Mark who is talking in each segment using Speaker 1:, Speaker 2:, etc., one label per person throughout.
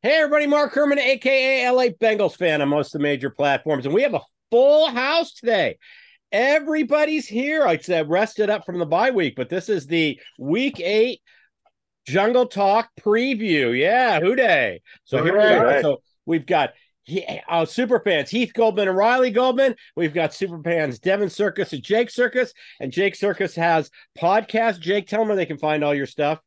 Speaker 1: Hey, everybody, Mark Herman, aka LA Bengals fan on most of the major platforms, and we have a full house today. Everybody's here. I said rested up from the bye week, but this is the week eight Jungle Talk preview. Yeah, Who Dey? So here we are. So we've got uh, super fans Heath Goldman and Riley Goldman. We've got super fans Devin Circus and Jake Circus, and Jake Circus has podcast. Jake, tell them where they can find all your stuff.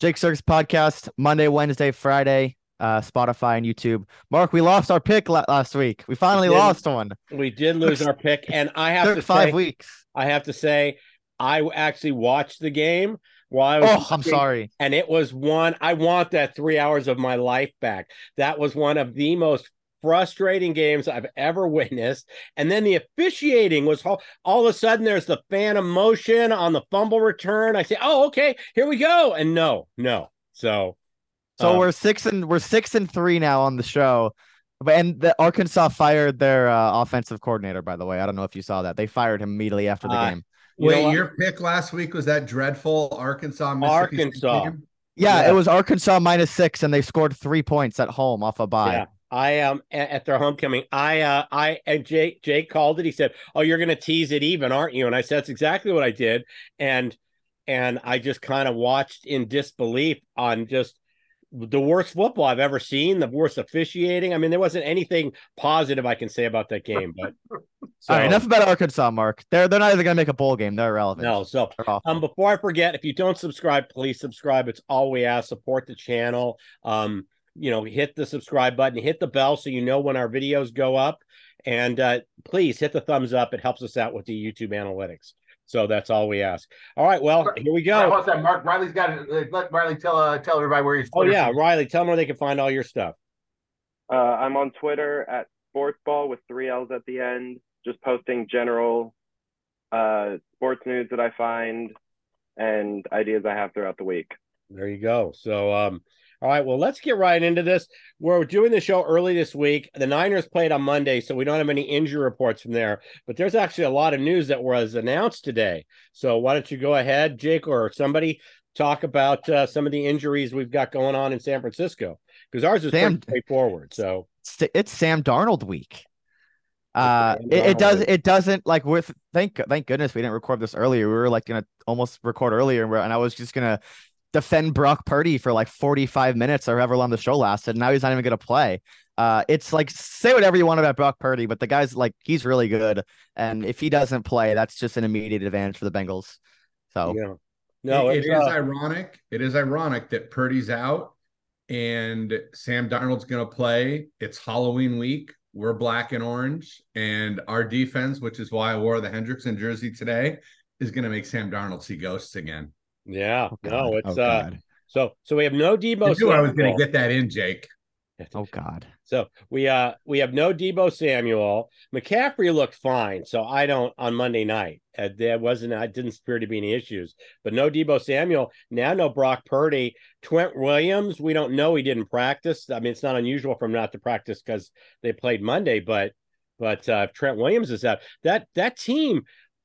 Speaker 2: Jake Circus podcast Monday, Wednesday, Friday uh, Spotify and YouTube. Mark, we lost our pick la- last week. We finally we lost one.
Speaker 1: We did lose our pick, and I have to
Speaker 2: five
Speaker 1: say,
Speaker 2: weeks.
Speaker 1: I have to say, I actually watched the game while
Speaker 2: Oh, I'm sorry.
Speaker 1: And it was one. I want that three hours of my life back. That was one of the most frustrating games I've ever witnessed. And then the officiating was all, all of a sudden there's the phantom motion on the fumble return. I say, oh, okay, here we go. And no, no. So
Speaker 2: so um, we're six and we're six and three now on the show. And the Arkansas fired their uh, offensive coordinator, by the way. I don't know if you saw that. They fired him immediately after the uh, game.
Speaker 3: You Wait, your pick last week was that dreadful Arkansas
Speaker 1: Arkansas.
Speaker 2: Yeah, yeah, it was Arkansas minus six, and they scored three points at home off a bye. Yeah.
Speaker 1: I am um, at their homecoming. I uh I and Jake Jake called it. He said, "Oh, you're going to tease it even, aren't you?" And I said, "That's exactly what I did." And and I just kind of watched in disbelief on just the worst football I've ever seen, the worst officiating. I mean, there wasn't anything positive I can say about that game. But
Speaker 2: so, all right, enough about Arkansas, Mark. They're they're not even going to make a bowl game. They're irrelevant.
Speaker 1: No. So um, before I forget, if you don't subscribe, please subscribe. It's all we ask. Support the channel. Um, you know, hit the subscribe button, hit the bell so you know when our videos go up, and uh, please hit the thumbs up. It helps us out with the YouTube analytics. So that's all we ask. All right, well, here we go.
Speaker 4: What's that, Mark? Riley's got it. Let Riley tell uh, tell everybody where he's.
Speaker 1: Oh yeah, Riley, tell them where they can find all your stuff.
Speaker 5: Uh, I'm on Twitter at Sportsball with three L's at the end. Just posting general uh, sports news that I find and ideas I have throughout the week.
Speaker 1: There you go. So um, all right, well, let's get right into this. We're doing the show early this week. The Niners played on Monday, so we don't have any injury reports from there. But there's actually a lot of news that was announced today. So why don't you go ahead, Jake, or somebody talk about uh, some of the injuries we've got going on in San Francisco? Because ours is Sam, pretty straightforward. So
Speaker 2: it's Sam Darnold week. Uh, it, it, does. It doesn't like with thank thank goodness we didn't record this earlier. We were like gonna almost record earlier, and I was just gonna defend Brock Purdy for like 45 minutes or however long the show lasted. Now he's not even going to play. Uh, it's like say whatever you want about Brock Purdy, but the guy's like he's really good, and if he doesn't play, that's just an immediate advantage for the Bengals. So
Speaker 1: yeah,
Speaker 3: no, it, it is uh... ironic. It is ironic that Purdy's out and Sam Darnold's going to play. It's Halloween week. We're black and orange, and our defense, which is why I wore the Hendrickson jersey today, is going to make Sam Darnold see ghosts again.
Speaker 1: Yeah, oh, no, it's oh, uh so so we have no Deebo.
Speaker 3: I knew I was going to get that in, Jake.
Speaker 2: Oh God.
Speaker 1: So we uh we have no Deebo Samuel. McCaffrey looked fine, so I don't on Monday night. Uh, there wasn't I didn't appear to be any issues, but no Deebo Samuel. Now no Brock Purdy, Trent Williams. We don't know he didn't practice. I mean, it's not unusual for him not to practice because they played Monday, but but uh, Trent Williams is out. That that team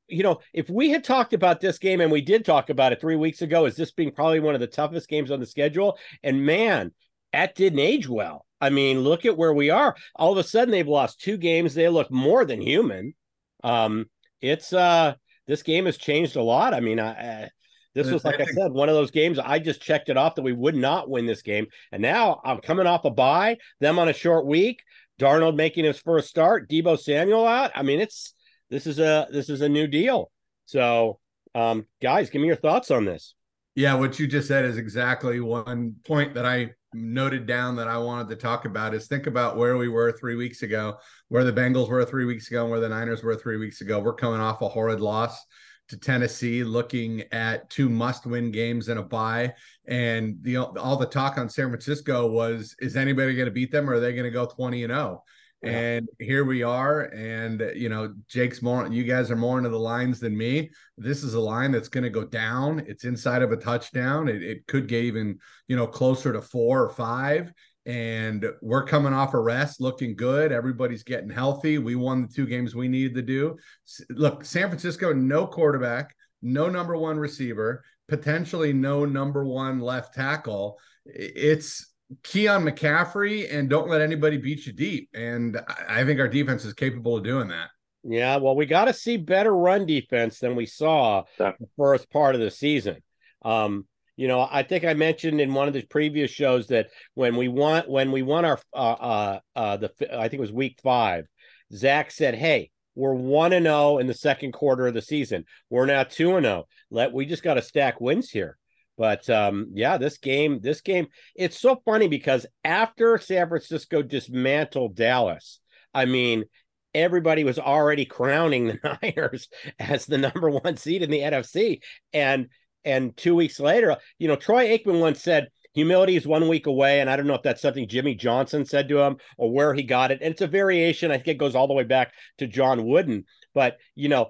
Speaker 1: you know, if we had talked about this game and we did talk about it three weeks ago, as this being probably one of the toughest games on the schedule, and man, that didn't age well. I mean, look at where we are. All of a sudden, they've lost two games. They look more than human. Um, it's uh, this game has changed a lot. I mean, I, uh, this was like I said, one of those games. I just checked it off that we would not win this game, and now I'm coming off a bye. Them on a short week. Darnold making his first start. Deebo Samuel out. I mean, it's this is a this is a new deal. So, um, guys, give me your thoughts on this.
Speaker 3: Yeah, what you just said is exactly one point that I noted down that I wanted to talk about is think about where we were three weeks ago, where the Bengals were three weeks ago, and where the Niners were three weeks ago. We're coming off a horrid loss to Tennessee, looking at two must-win games and a bye. And the all the talk on San Francisco was, is anybody going to beat them, or are they going to go twenty and zero? And here we are. And, you know, Jake's more, you guys are more into the lines than me. This is a line that's going to go down. It's inside of a touchdown. It, it could get even, you know, closer to four or five. And we're coming off a rest, looking good. Everybody's getting healthy. We won the two games we needed to do. Look, San Francisco, no quarterback, no number one receiver, potentially no number one left tackle. It's, key on McCaffrey and don't let anybody beat you deep. And I think our defense is capable of doing that.
Speaker 1: Yeah, well, we got to see better run defense than we saw the first part of the season. Um, you know, I think I mentioned in one of the previous shows that when we won when we won our uh uh, uh the I think it was week five, Zac said, "Hey, we're one and zero oh in the second quarter of the season. We're now two and zero. Oh. Let we just got to stack wins here." But um, yeah, this game, this game, it's so funny because after San Francisco dismantled Dallas, I mean, everybody was already crowning the Niners as the number one seed in the NFC. And and two weeks later, you know, Troy Aikman once said, humility is one week away. And I don't know if that's something Jimmy Johnson said to him or where he got it. And it's a variation. I think it goes all the way back to John Wooden. But, you know,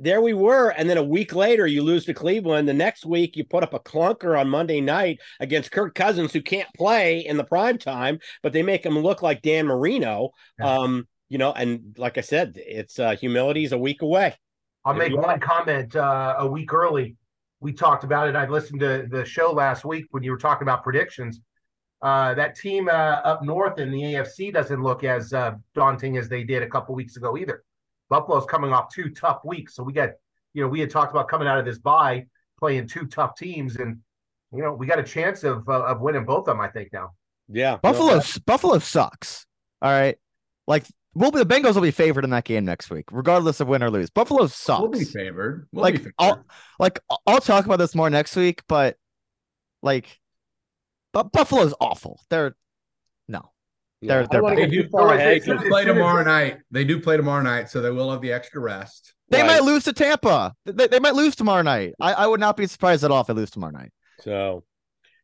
Speaker 1: there we were. And then a week later, you lose to Cleveland. The next week, you put up a clunker on Monday night against Kirk Cousins, who can't play in the prime time, but they make him look like Dan Marino. Yeah. Um, you know, and like I said, it's uh, humility is a week away.
Speaker 4: I'll make one comment uh, a week early. We talked about it. I listened to the show last week when you were talking about predictions. Uh, that team uh, up north in the AFC doesn't look as uh, daunting as they did a couple weeks ago either. Buffalo's coming off two tough weeks. So we got, you know, we had talked about coming out of this bye playing two tough teams, and you know, we got a chance of uh, of winning both of them. I think now.
Speaker 1: Yeah,
Speaker 2: Buffalo. No, Buffalo sucks. All right, like we'll be the Bengals will be favored in that game next week, regardless of win or lose. Buffalo sucks.
Speaker 3: We'll be favored. We'll
Speaker 2: like
Speaker 3: be favored.
Speaker 2: I'll like I'll talk about this more next week, but like, but Buffalo's awful. They're no. They're they're
Speaker 3: they do, they do play tomorrow night. They do play tomorrow night, so they will have the extra rest.
Speaker 2: They right. might lose to Tampa. They, they might lose tomorrow night. I, I would not be surprised at all if they lose tomorrow night.
Speaker 1: So,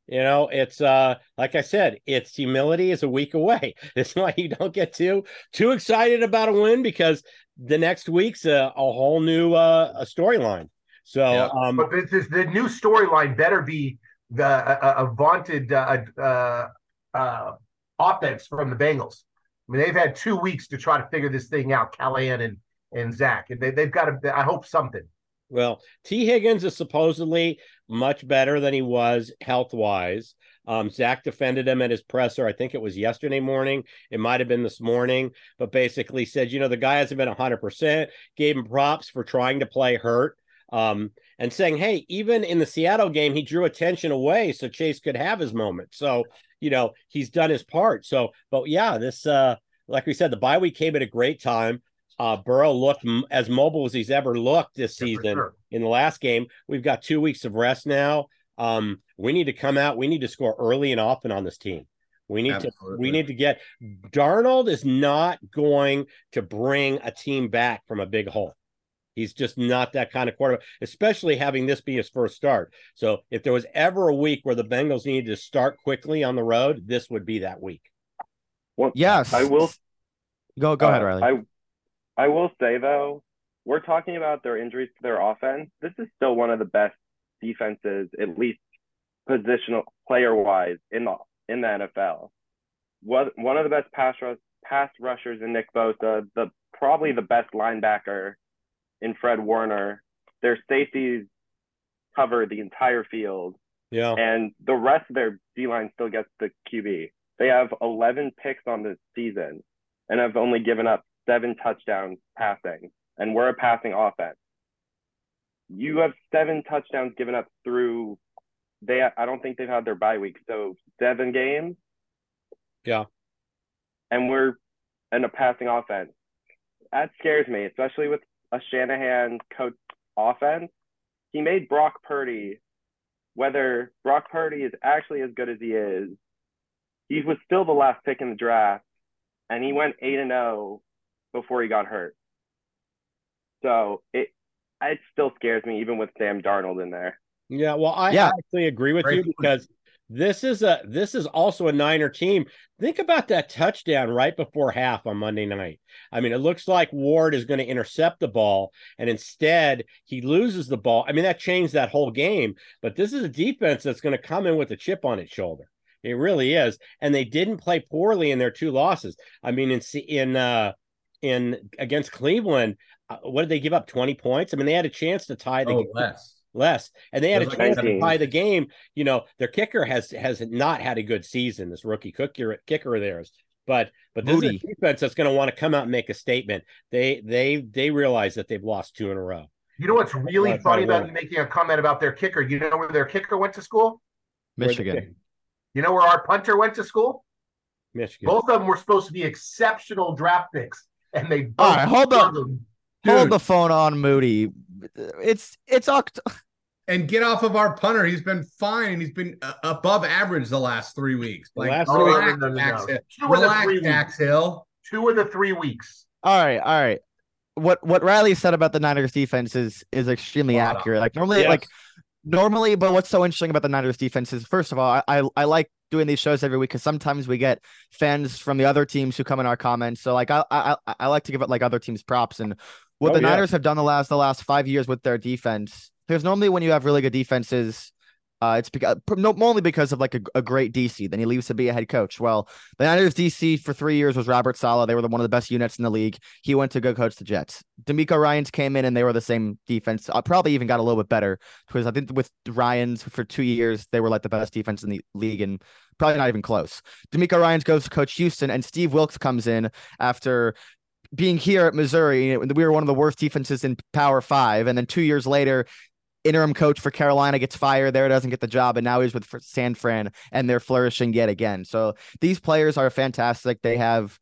Speaker 1: you know, it's uh like I said, it's humility is a week away. That's why you don't get too too excited about a win because the next week's a, a whole new uh a storyline. So, yeah. um,
Speaker 4: but this is the new storyline better be the a, a vaunted uh, uh, uh offense from the Bengals. I mean, they've had two weeks to try to figure this thing out, Callahan and, and Zac, and they, they've got to, I hope, something.
Speaker 1: Well, Tee Higgins is supposedly much better than he was health wise. Um, Zac defended him at his presser. I think it was yesterday morning. It might have been this morning, but basically said, you know, the guy hasn't been 100%, gave him props for trying to play hurt. Um, and saying, hey, even in the Seattle game, he drew attention away so Chase could have his moment. So you know, he's done his part. So, but yeah, this, uh, like we said, the bye week came at a great time. Uh, Burrow looked m- as mobile as he's ever looked this season yeah, sure. in the last game. We've got two weeks of rest now. Um, we need to come out. We need to score early and often on this team. We need Absolutely. to we need to get Darnold is not going to bring a team back from a big hole. He's just not that kind of quarterback, especially having this be his first start. So if there was ever a week where the Bengals needed to start quickly on the road, this would be that week.
Speaker 2: Well, yes,
Speaker 5: I will.
Speaker 2: Go go uh, ahead, Riley.
Speaker 5: I I will say though, we're talking about their injuries to their offense. This is still one of the best defenses, at least positional player wise, in the in the NFL. What one of the best pass rush, pass rushers in Nick Bosa, the probably the best linebacker in Fred Warner. Their safeties cover the entire field.
Speaker 1: Yeah.
Speaker 5: And the rest of their D line still gets the QB. They have 11 picks on the season and have only given up seven touchdowns passing. And we're a passing offense. You have seven touchdowns given up through they I don't think they've had their bye week. So seven games.
Speaker 1: Yeah.
Speaker 5: And we're in a passing offense. That scares me, especially with a Shanahan coach offense, he made Brock Purdy, whether Brock Purdy is actually as good as he is, he was still the last pick in the draft, and he went eight and zero oh before he got hurt. So it it still scares me, even with Sam Darnold in there.
Speaker 1: Yeah, well, I yeah. actually agree with Great you because this is a this is also a Niner team. Think about that touchdown right before half on Monday night. I mean, it looks like Ward is going to intercept the ball, and instead he loses the ball. I mean, that changed that whole game. But this is a defense that's going to come in with a chip on its shoulder. It really is, and they didn't play poorly in their two losses. I mean, in in uh, in against Cleveland, uh, what did they give up? Twenty points. I mean, they had a chance to tie the
Speaker 3: oh,
Speaker 1: game.
Speaker 3: less
Speaker 1: less, and they had a
Speaker 3: Feels like
Speaker 1: chance to
Speaker 5: 19.
Speaker 1: tie the game. You know, their kicker has has not had a good season. This rookie kicker kicker of theirs, but but this
Speaker 2: Moody.
Speaker 1: is a defense that's going to want to come out and make a statement. They they they realize that they've lost two in a row.
Speaker 4: You know what's really
Speaker 1: Well,
Speaker 4: funny about you making a comment about their kicker? You know where their kicker went to school?
Speaker 2: Michigan.
Speaker 4: You know where our punter went to school?
Speaker 1: Michigan.
Speaker 4: Both of them were supposed to be exceptional draft picks, and they both
Speaker 2: All right, hold up.
Speaker 4: struggled.
Speaker 2: Hold the phone on Moody. It's it's Oct-
Speaker 3: And get off of our punter. He's been fine. and He's been uh, above average the last three weeks. Like,
Speaker 1: last three-
Speaker 3: relax,
Speaker 4: no, no, no,
Speaker 3: Dax. Hill.
Speaker 4: Two of the
Speaker 3: Relax,
Speaker 4: three
Speaker 3: Dax
Speaker 4: weeks.
Speaker 3: Hill.
Speaker 4: Two of the three weeks.
Speaker 2: all right, all right. What what Riley said about the Niners defense is is extremely
Speaker 3: Spot on.
Speaker 2: accurate. Like normally,
Speaker 1: Yes.
Speaker 2: like normally, but what's so interesting about the Niners defense is first of all, I I, I like doing these shows every week because sometimes we get fans from the other teams who come in our comments. So like I I I- I like to give it like other teams props and what
Speaker 1: Oh,
Speaker 2: the
Speaker 1: yeah.
Speaker 2: Niners have done the last the last five years with their defense. There's normally when you have really good defenses. Uh, it's because no, only because of like a, a great DC. Then he leaves to be a head coach. Well, the Niners DC for three years was Robert Saleh. They were the, one of the best units in the league. He went to go coach the Jets. DeMeco Ryans came in and they were the same defense. Uh, probably even got a little bit better because I think with Ryans for two years they were like the best defense in the league and probably not even close. DeMeco Ryans goes to coach Houston and Steve Wilks comes in after being here at Missouri. We were one of the worst defenses in Power Five, and then two years later. Interim coach for Carolina gets fired there, doesn't get the job, and now he's with San Fran, and they're flourishing yet again. So these players are fantastic. They have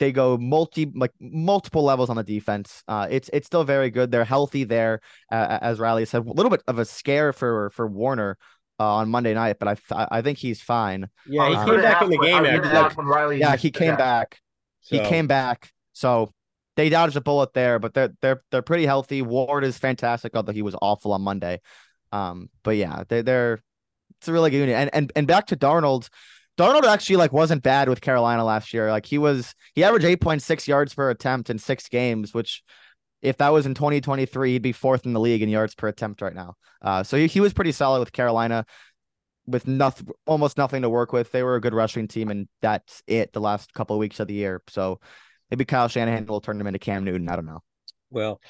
Speaker 2: they go multi like multiple levels on the defense. Uh, it's it's still very good. They're healthy there, uh, as Riley said. A little bit of a scare for for Warner uh, on Monday night, but I th- I think he's fine.
Speaker 1: yeah, he
Speaker 4: was
Speaker 1: came back in the game.
Speaker 4: was gonna
Speaker 1: Actually.
Speaker 4: ask when Riley
Speaker 2: Yeah, he came
Speaker 4: that.
Speaker 2: back. He came back. So they dodged a bullet there, but they're they're they're pretty healthy. Ward is fantastic, although he was awful on Monday. Um, but yeah, they they're it's a really good unit. And and and back to Darnold. Darnold actually like wasn't bad with Carolina last year. Like he was he averaged 8.6 yards per attempt in six games, which if that was in 2023, he'd be fourth in the league in yards per attempt right now. Uh, so he, he was pretty solid with Carolina with nothing, almost nothing to work with. They were a good rushing team, and that's it the last couple of weeks of the year. So maybe Kyle Shanahan will turn them into Cam Newton. I don't know.
Speaker 1: Well,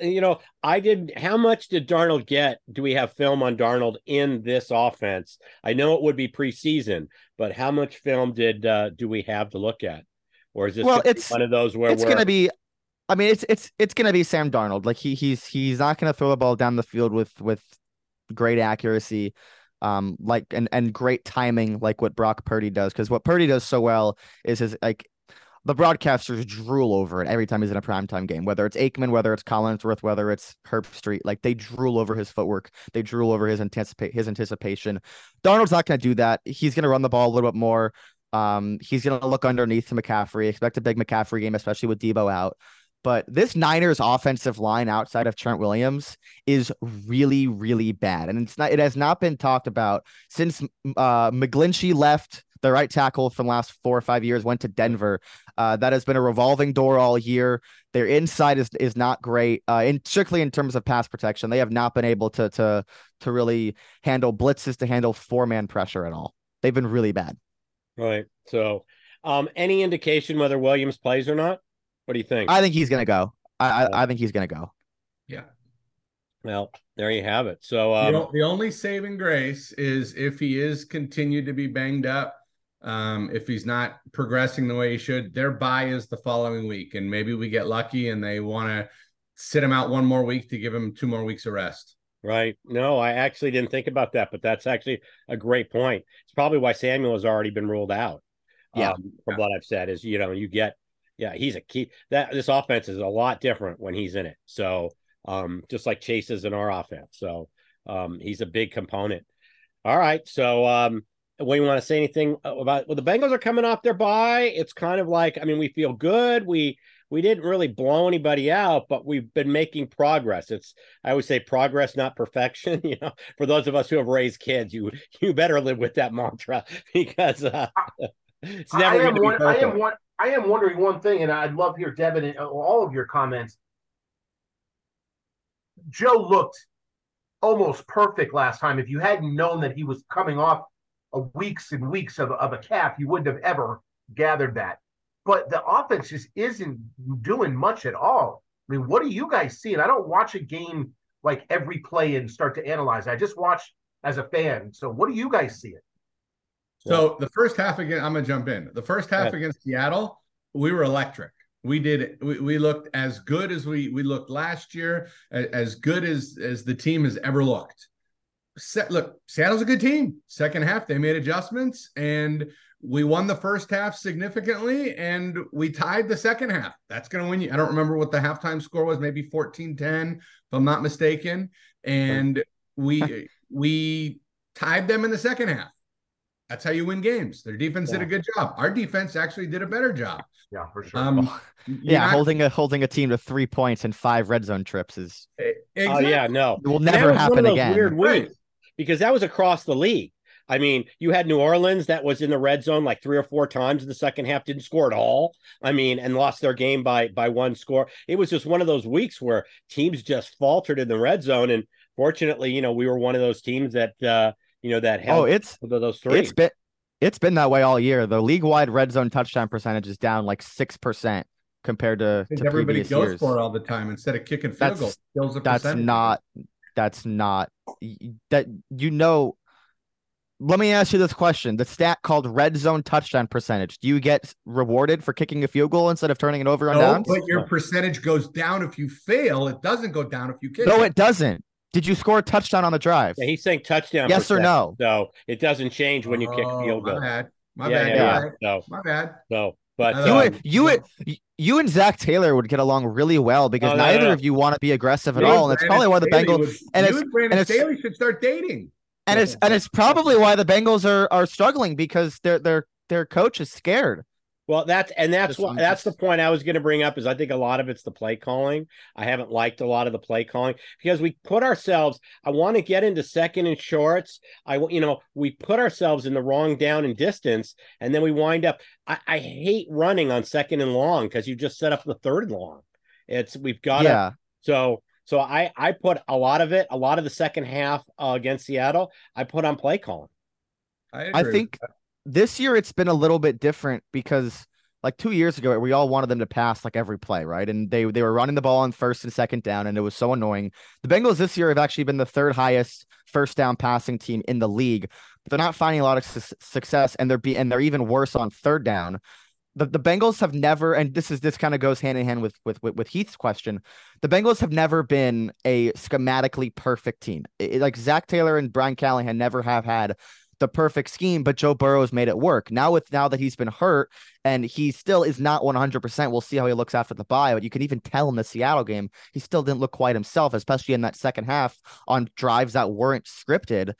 Speaker 1: you know, I did. How much did Darnold get? Do we have film on Darnold in this offense? I know it would be preseason, but how much film did uh, do we have to look at? Or is this
Speaker 2: Well, it's-
Speaker 1: one of those where
Speaker 2: it's gonna be. I mean, it's it's it's gonna be Sam Darnold. Like he he's he's not gonna throw the ball down the field with with great accuracy, um, like and and great timing, like what Brock Purdy does. Because what Purdy does so well is his like the broadcasters drool over it every time he's in a primetime game, whether it's Aikman, whether it's Collinsworth, whether it's Herbstreit. Like they drool over his footwork, they drool over his anticipate his anticipation. Darnold's not going to do that. He's going to run the ball a little bit more. Um, he's going to look underneath to McCaffrey. Expect a big McCaffrey game, especially with Deebo out. But this Niners offensive line outside of Trent Williams is really, really bad, and it's not. It has not been talked about since uh, McGlinchey left the right tackle from last four or five years, went to Denver. Uh, that has been a revolving door all year. Their inside is is not great, uh, in strictly in terms of pass protection. They have not been able to to to really handle blitzes, to handle four man pressure at all. They've been really bad.
Speaker 1: right. So, um, any indication whether Williams plays or not? What do you think?
Speaker 2: I think he's gonna go. I I, I think he's gonna go.
Speaker 3: Yeah.
Speaker 1: well, there you have it. So,
Speaker 3: The
Speaker 1: um,
Speaker 3: o- the only saving grace is if he is continued to be banged up, um, if he's not progressing the way he should, their bye is the following week, and maybe we get lucky and they want to sit him out one more week to give him two more weeks of rest.
Speaker 1: Right. No, I actually didn't think about that, but that's actually a great point. It's probably why Samuel has already been ruled out.
Speaker 2: Yeah.
Speaker 1: Um, from what I've said is, you know, you get, yeah, he's a key. That this offense is a lot different when he's in it. So, um, just like Chase is in our offense. So, um, he's a big component. All right. So, um, you want to say anything about well, the Bengals are coming off their bye. It's kind of like, I mean, we feel good. We we didn't really blow anybody out, but we've been making progress. It's I always say progress, not perfection. You know, for those of us who have raised kids, you you better live with that mantra because uh, it's
Speaker 4: I
Speaker 1: never
Speaker 4: am
Speaker 1: going to be
Speaker 4: one, I am one. I am wondering one thing, and I'd love to hear Devin and uh, all of your comments. Joe looked almost perfect last time. If you hadn't known that he was coming off of weeks and weeks of, of a calf, you wouldn't have ever gathered that. But the offense just isn't doing much at all. I mean, what do you guys see? And I don't watch a game like every play and start to analyze. I just watch as a fan. So what do you guys see it?
Speaker 3: So the first half again, I'm gonna jump in. The first half yeah. against Seattle, we were electric. We did. We, we looked as good as we we looked last year, as good as as the team has ever looked. Set, look, Seattle's a good team. Second half, they made adjustments, and we won the first half significantly, and we tied the second half. That's going to win you. I don't remember what the halftime score was, maybe 14-10, if I'm not mistaken. And we we tied them in the second half. That's how you win games. Their defense yeah. did a good job. Our defense actually did a better job.
Speaker 4: Yeah, for sure. Um,
Speaker 2: yeah, not... holding a holding a team to three points and five red zone trips is.
Speaker 1: Exactly. Oh yeah, no,
Speaker 2: it will never happen again.
Speaker 1: Weird right. Because that was across the league. I mean, you had New Orleans that was in the red zone like three or four times in the second half, didn't score at all. I mean, and lost their game by by one score. It was just one of those weeks where teams just faltered in the red zone. And fortunately, you know, we were one of those teams that uh, you know that
Speaker 2: oh, it's
Speaker 1: those three.
Speaker 2: It's been it's been that way all year. The league wide red zone touchdown percentage is down like six percent compared to, to
Speaker 3: everybody
Speaker 2: goes
Speaker 3: years. for it all the time instead of kicking field
Speaker 2: that's, goals. That's not that's not that you know. Let me ask you this question: the stat called red zone touchdown percentage. Do you get rewarded for kicking a field goal instead of turning it over on
Speaker 3: no,
Speaker 2: downs?
Speaker 3: But your percentage goes down if you fail. It doesn't go down if you kick.
Speaker 2: No, it doesn't. Did you score a touchdown on the drive?
Speaker 1: Yeah, he's saying touchdown.
Speaker 2: Yes or no?
Speaker 1: So it doesn't change when you kick
Speaker 3: oh,
Speaker 1: field goal.
Speaker 3: My bad. My yeah, bad. Yeah. yeah. No. My bad.
Speaker 1: No. But
Speaker 2: you, um, you, you and Zac Taylor would get along really well because oh, neither no, no. of you want to be aggressive at you all, and it's probably why the Bengals would,
Speaker 3: and it's and, and it's Staley should start dating.
Speaker 2: And it's and it's probably why the Bengals are are struggling because their their their coach is scared.
Speaker 1: Well, that's and that's what that's the point I was going to bring up is I think a lot of it's the play calling. I haven't liked a lot of the play calling because we put ourselves. I want to get into second and shorts. I you know we put ourselves in the wrong down and distance, and then we wind up. I, I hate running on second and long because you just set up the third and long. It's we've got yeah. So so I I put a lot of it, a lot of the second half uh, against Seattle. I put on play calling.
Speaker 2: I, I think this year it's been a little bit different because like two years ago, we all wanted them to pass like every play, right? And they they were running the ball on first and second down, and it was so annoying. The Bengals this year have actually been the third highest first down passing team in the league, but they're not finding a lot of su- success, and they're be and they're even worse on third down. The, the Bengals have never, and this is this kind of goes hand in hand with, with with with Heath's question. The Bengals have never been a schematically perfect team. It, like Zac Taylor and Brian Callahan never have had the perfect scheme, but Joe Burrow's made it work. Now with now that he's been hurt and he still is not 100%, we'll see how he looks after the bye, but you can even tell in the Seattle game, he still didn't look quite himself, especially in that second half on drives that weren't scripted.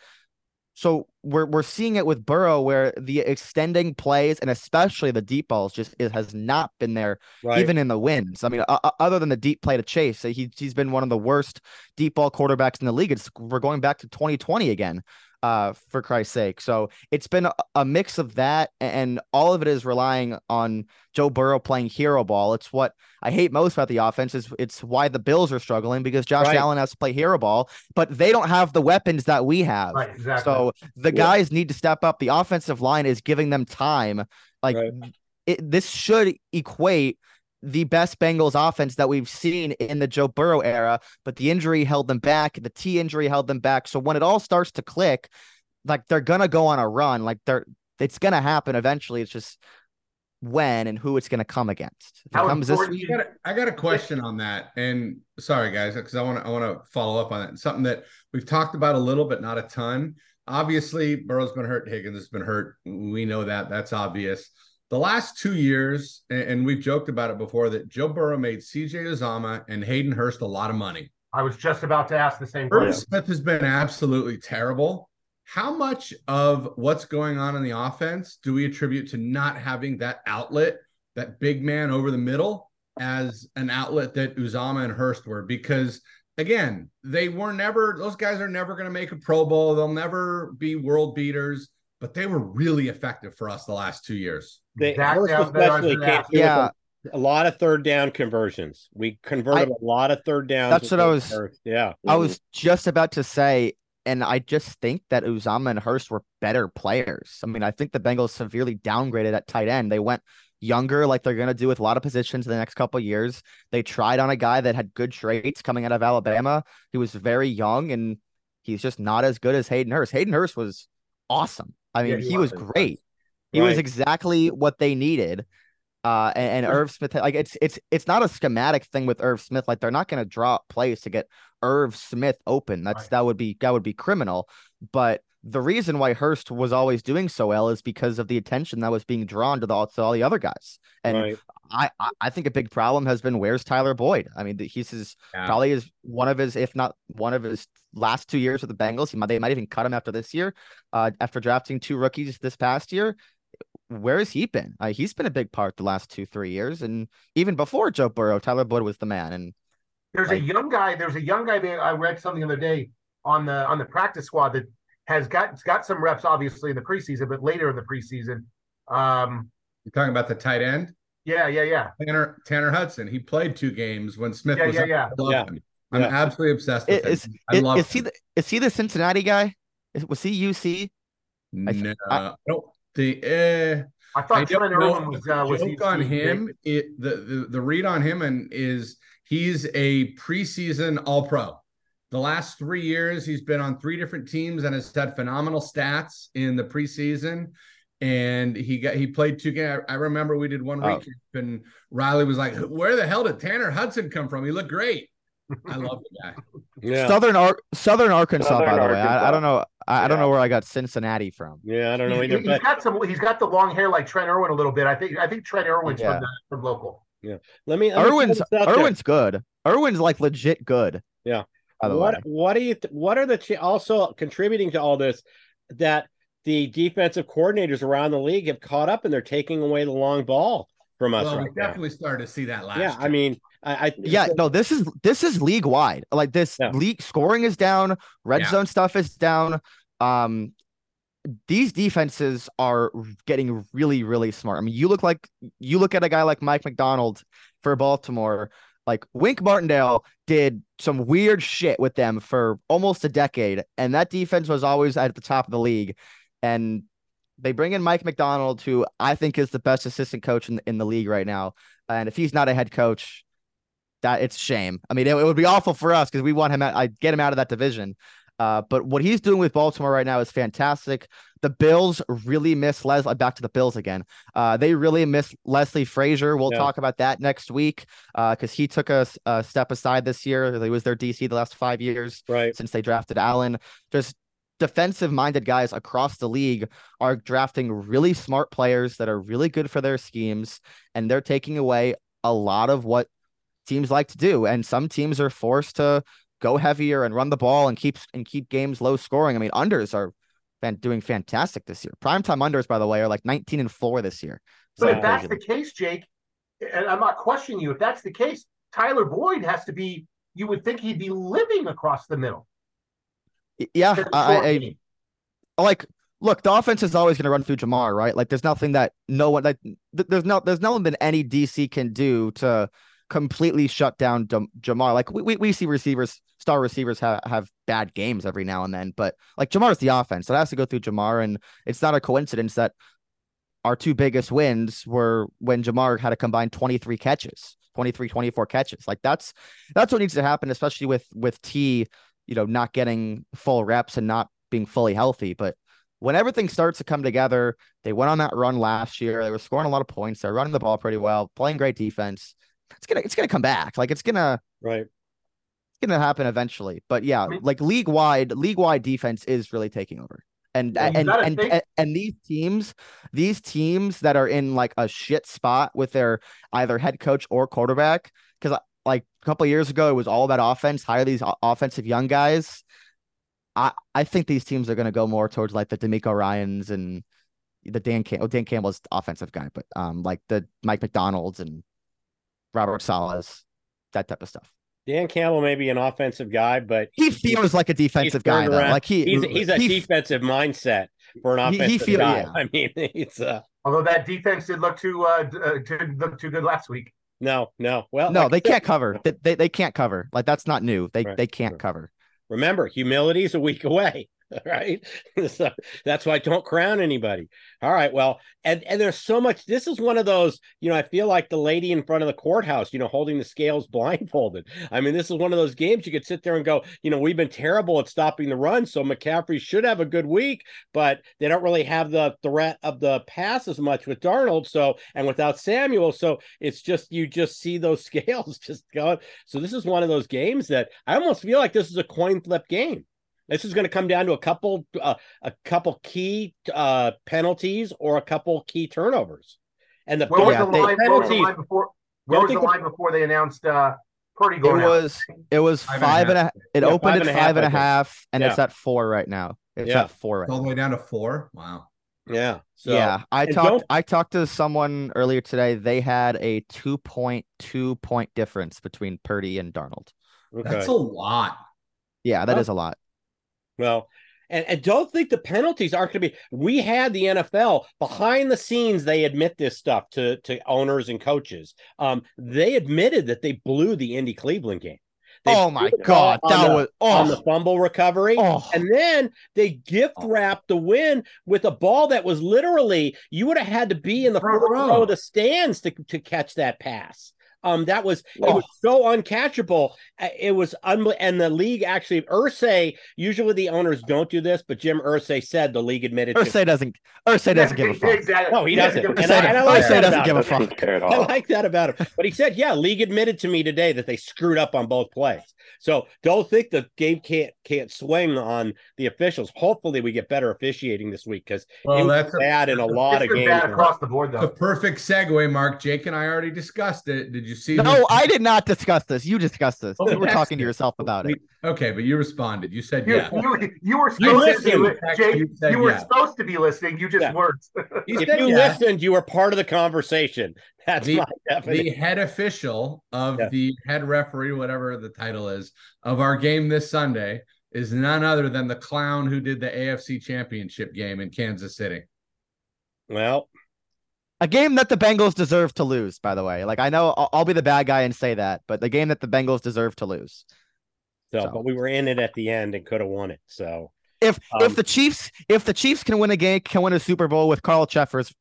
Speaker 2: So we're we're seeing it with Burrow where the extending plays and especially the deep balls just it has not been there right. even in the wins. I mean, uh, other than the deep play to Chase, he he's been one of the worst deep ball quarterbacks in the league. It's we're going back to 2020 again uh, for Christ's sake. So it's been a, a, mix of that, and all of it is relying on Joe Burrow playing hero ball. It's what I hate most about the offense. Is it's why the Bills are struggling because Josh right. Allen has to play hero ball, but they don't have the weapons that we have.
Speaker 4: Right, exactly.
Speaker 2: So the yeah. guys need to step up. The offensive line is giving them time. Like right. it, this should equate the best Bengals offense that we've seen in the Joe Burrow era, but the injury held them back. The T injury held them back. So when it all starts to click, like they're gonna go on a run. Like they're it's gonna happen eventually. It's just when and who it's gonna come against. If
Speaker 3: comes this I got, a, I got a question on that. And sorry guys, because I want to I want to follow up on that. Something that we've talked about a little, but not a ton. Obviously, Burrow's been hurt, Higgins has been hurt. We know that. That's obvious the last two years, and we've joked about it before, that Joe Burrow made CJ Uzomah and Hayden Hurst a lot of money.
Speaker 4: I was just about to ask the same
Speaker 3: question. Smith has been absolutely terrible. How much of what's going on in the offense do we attribute to not having that outlet, that big man over the middle, as an outlet that Uzomah and Hurst were? Because again, they were never; those guys are never going to make a Pro Bowl. They'll never be world beaters but they were really effective for us the last two years.
Speaker 1: They especially yeah. A lot of third down conversions. We converted I, a lot of third downs.
Speaker 2: That's what I was.
Speaker 1: Hurst. Yeah,
Speaker 2: I was just about to say, and I just think that Uzomah and Hurst were better players. I mean, I think the Bengals severely downgraded at tight end. They went younger, like they're going to do with a lot of positions in the next couple years. They tried on a guy that had good traits coming out of Alabama. He was very young and he's just not as good as Hayden Hurst. Hayden Hurst was awesome. I mean, yeah, he, he, was, was great. He right. was exactly what they needed. Uh, and, and Irv Smith, like it's it's it's not a schematic thing with Irv Smith. Like they're not going to drop plays to get Irv Smith open. That's right. that would be that would be criminal. But the reason why Hurst was always doing so well is because of the attention that was being drawn to, the, to all the other guys. And right. I, I think a big problem has been where's Tyler Boyd? I mean, he's his yeah. probably is one of his, if not one of his last two years with the Bengals. He might, they might even cut him after this year, uh, after drafting two rookies this past year. Where has he been? Uh, he's been a big part the last two, three years. And even before Joe Burrow, Tyler Boyd was the man. And
Speaker 4: there's like, a young guy, there's a young guy, I read something the other day on the, on the practice squad that has got got some reps obviously in the preseason, but later in the preseason. Um,
Speaker 3: You're talking about the tight end.
Speaker 4: Yeah, yeah, yeah.
Speaker 3: Tanner Tanner Hudson. He played two games when Smith
Speaker 4: yeah,
Speaker 3: was.
Speaker 4: Yeah, yeah,
Speaker 3: yeah. I'm yeah. absolutely obsessed with is, him. I
Speaker 2: is,
Speaker 3: love
Speaker 2: is he the is he the Cincinnati guy? Is, was he UC?
Speaker 3: No, I, I don't think. Uh,
Speaker 4: I thought I Trent Irwin was uh, was
Speaker 3: joke on him. It, the, the the read on him and is he's a preseason All Pro. The last three years, he's been on three different teams and has had phenomenal stats in the preseason. And he got he played two games. I remember we did one oh. week, and Riley was like, "Where the hell did Tanner Hudson come from? He looked great." I love the guy.
Speaker 2: Yeah. Southern Ar- Southern Arkansas, Southern by the Arkansas. way. I, I, don't know. I, yeah. I, don't know where I got Cincinnati from.
Speaker 1: Yeah, I don't know either.
Speaker 4: He's, but... got some. He's got the long hair like Trent Irwin a little bit. I think. I think Trent Irwin's yeah. from, the, from local.
Speaker 1: Yeah. Let me.
Speaker 2: Let Irwin's Irwin's good. Irwin's like legit good.
Speaker 1: Yeah what way. what do you th- what are the ch- also contributing to all this that the defensive coordinators around the league have caught up and they're taking away the long ball from us.
Speaker 3: Well,
Speaker 1: right
Speaker 3: we definitely started to see that last.
Speaker 1: Yeah,
Speaker 3: year.
Speaker 1: I mean, I, I
Speaker 2: yeah, no, this is this is league wide. Like this yeah. league scoring is down, red yeah. zone stuff is down. Um, these defenses are getting really, really smart. I mean, you look like you look at a guy like Mike Macdonald for Baltimore like Wink Martindale did some weird shit with them for almost a decade, and that defense was always at the top of the league. And they bring in Mike Macdonald, who I think is the best assistant coach in, in the league right now. And if he's not a head coach, that it's shame. I mean, it, it would be awful for us because we want him. Out, I get him out of that division. Uh, but what he's doing with Baltimore right now is fantastic. The Bills really miss Leslie. Back to the Bills again. Uh, they really miss Leslie Frazier. We'll yeah. talk about that next week because uh, he took a, a, step aside this year. He was their DC the last five years,
Speaker 1: right?
Speaker 2: Since they drafted Allen. Just defensive minded guys across the league are drafting really smart players that are really good for their schemes, and they're taking away a lot of what teams like to do. And some teams are forced to go heavier and run the ball and keep and keep games low scoring. I mean, unders are doing fantastic this year. Primetime unders, by the way, are like 19 and four this year.
Speaker 4: But if that's the case, Jake, and I'm not questioning you, if that's the case, Tyler Boyd has to be. You would think he'd be living across the middle.
Speaker 2: Yeah, I, I, like. Look, the offense is always going to run through Ja'Marr, right? Like, there's nothing that no one like. There's no, there's nothing that any DC can do to completely shut down Ja'Marr. Like we, we, we see receivers, star receivers have, have bad games every now and then, but like Ja'Marr's the offense. So it has to go through Ja'Marr. And it's not a coincidence that our two biggest wins were when Ja'Marr had a combined 23 catches, 23, 24 catches. Like that's that's what needs to happen, especially with with T, you know, not getting full reps and not being fully healthy. But when everything starts to come together, they went on that run last year. They were scoring a lot of points. They're running the ball pretty well, playing great defense it's gonna it's gonna come back. Like it's gonna
Speaker 1: right.
Speaker 2: It's gonna happen eventually. But yeah, like league wide, league wide defense is really taking over. And yeah, and and, and, and these teams, these teams that are in like a shit spot with their either head coach or quarterback, because like a couple years ago it was all about offense, hire these offensive young guys. I I think these teams are going to go more towards like the DeMeco Ryans and the Dan Cam- oh, Dan Campbell's offensive guy, but um like the Mike Macdonald's and Robert Saleh's, that type of stuff.
Speaker 1: Dan Campbell may be an offensive guy, but
Speaker 2: he feels like a defensive guy. Though. Like he,
Speaker 1: he's, he's a he, defensive mindset for an offensive he, feel, guy. Yeah. I mean, it's uh,
Speaker 4: although that defense did look too uh, uh did look too good last week.
Speaker 1: No, no. Well,
Speaker 2: no, like they can't cover. They, they, they can't cover. Like that's not new. They right. they can't right. cover.
Speaker 1: Remember, humility is a week away. right? so that's why I don't crown anybody. All right. Well, and and there's so much. This is one of those, you know, I feel like the lady in front of the courthouse, you know, holding the scales blindfolded. I mean, this is one of those games you could sit there and go, you know, we've been terrible at stopping the run, so McCaffrey should have a good week, but they don't really have the threat of the pass as much with Darnold. So and without Samuel, so it's just you just see those scales just going. So this is one of those games that I almost feel like this is a coin flip game. This is going to come down to a couple uh, a couple key uh, penalties or a couple key turnovers. And the,
Speaker 4: Where was
Speaker 1: yeah,
Speaker 4: the
Speaker 1: the
Speaker 4: line, where was the line before? Where was the
Speaker 1: think the-
Speaker 4: line before they announced uh, Purdy
Speaker 2: It
Speaker 4: going out?
Speaker 2: was it was
Speaker 3: Five
Speaker 2: five
Speaker 3: and a.
Speaker 2: It
Speaker 1: Yeah,
Speaker 2: opened at
Speaker 1: and a half,
Speaker 2: five and
Speaker 1: I
Speaker 2: a
Speaker 1: think.
Speaker 2: half, and it's at four right now. It's
Speaker 1: Yeah.
Speaker 2: at four right
Speaker 3: all the way down to four. Wow.
Speaker 1: Yeah. So,
Speaker 2: yeah, I
Speaker 1: and
Speaker 2: talked.
Speaker 1: don't-
Speaker 2: I talked to someone earlier today. They had a two point two point difference between Purdy and Darnold.
Speaker 1: Okay.
Speaker 3: That's a lot.
Speaker 2: Yeah, that
Speaker 1: Oh.
Speaker 2: is a lot.
Speaker 1: Well, and, and don't think the penalties aren't going to be. We had the NFL behind the scenes. They admit this stuff to to owners and coaches. Um, they admitted that they blew the Indy Cleveland game. They
Speaker 2: oh my god,
Speaker 1: on
Speaker 2: that
Speaker 1: the-
Speaker 2: was
Speaker 1: on
Speaker 2: oh,
Speaker 1: the fumble recovery.
Speaker 2: oh.
Speaker 1: And then they gift
Speaker 3: Oh.
Speaker 1: wrapped the win with a ball that was literally you would have had to be in the
Speaker 3: Front row
Speaker 1: of the stands to, to catch that pass. Um, that was it
Speaker 2: Oh.
Speaker 1: was so uncatchable. Uh, It was unbelievable. And the league actually, Irsay, usually the owners don't do this, but Jim Irsay said the league admitted to
Speaker 2: Irsay doesn't. Irsay doesn't give a fuck.
Speaker 4: Exactly.
Speaker 1: No, he doesn't.
Speaker 4: doesn't
Speaker 1: And
Speaker 4: give a
Speaker 1: I- and I like
Speaker 2: Irsay
Speaker 1: that
Speaker 2: doesn't
Speaker 1: about
Speaker 2: give a
Speaker 1: him.
Speaker 2: fuck.
Speaker 5: Doesn't care at
Speaker 1: I like that about him. But he said, yeah, league admitted to me today that they screwed up on both plays. So don't think the game can't can't swing on the officials. Hopefully we get better officiating this week because
Speaker 3: Well,
Speaker 1: was
Speaker 3: that's a,
Speaker 1: bad in a lot of games.
Speaker 4: bad across the board,
Speaker 3: a
Speaker 4: though.
Speaker 3: perfect segue, Mark. Jake and I already discussed it. Did you see? who-
Speaker 2: No, I did not discuss this. You discussed this.
Speaker 3: Oh,
Speaker 2: You were
Speaker 3: we
Speaker 2: talking to yourself about it.
Speaker 3: Okay, but you responded. You said
Speaker 4: You,
Speaker 3: yeah.
Speaker 4: you, you were
Speaker 1: You
Speaker 4: supposed to be,
Speaker 1: listened.
Speaker 4: Jake.
Speaker 3: You
Speaker 4: You were
Speaker 3: yeah.
Speaker 4: supposed to be listening. You just
Speaker 1: Yeah.
Speaker 4: weren't.
Speaker 3: You
Speaker 1: If you
Speaker 3: yes.
Speaker 1: listened, you were part of the conversation. That's
Speaker 3: The-
Speaker 1: my definition.
Speaker 3: the head official of
Speaker 1: Yeah.
Speaker 3: the head referee, whatever the title is, of our game this Sunday is none other than the clown who did the AFC Championship game in Kansas City.
Speaker 1: well,
Speaker 2: A game that the Bengals deserve to lose, by the way. Like I know I'll, I'll be the bad guy and say that, but the game that the Bengals deserve to lose.
Speaker 1: so,
Speaker 2: So.
Speaker 1: but we were in it at the end and could have won it. So
Speaker 2: If
Speaker 1: Um,
Speaker 2: if the Chiefs if the Chiefs can win a game, can win a Super Bowl with Carl Cheffers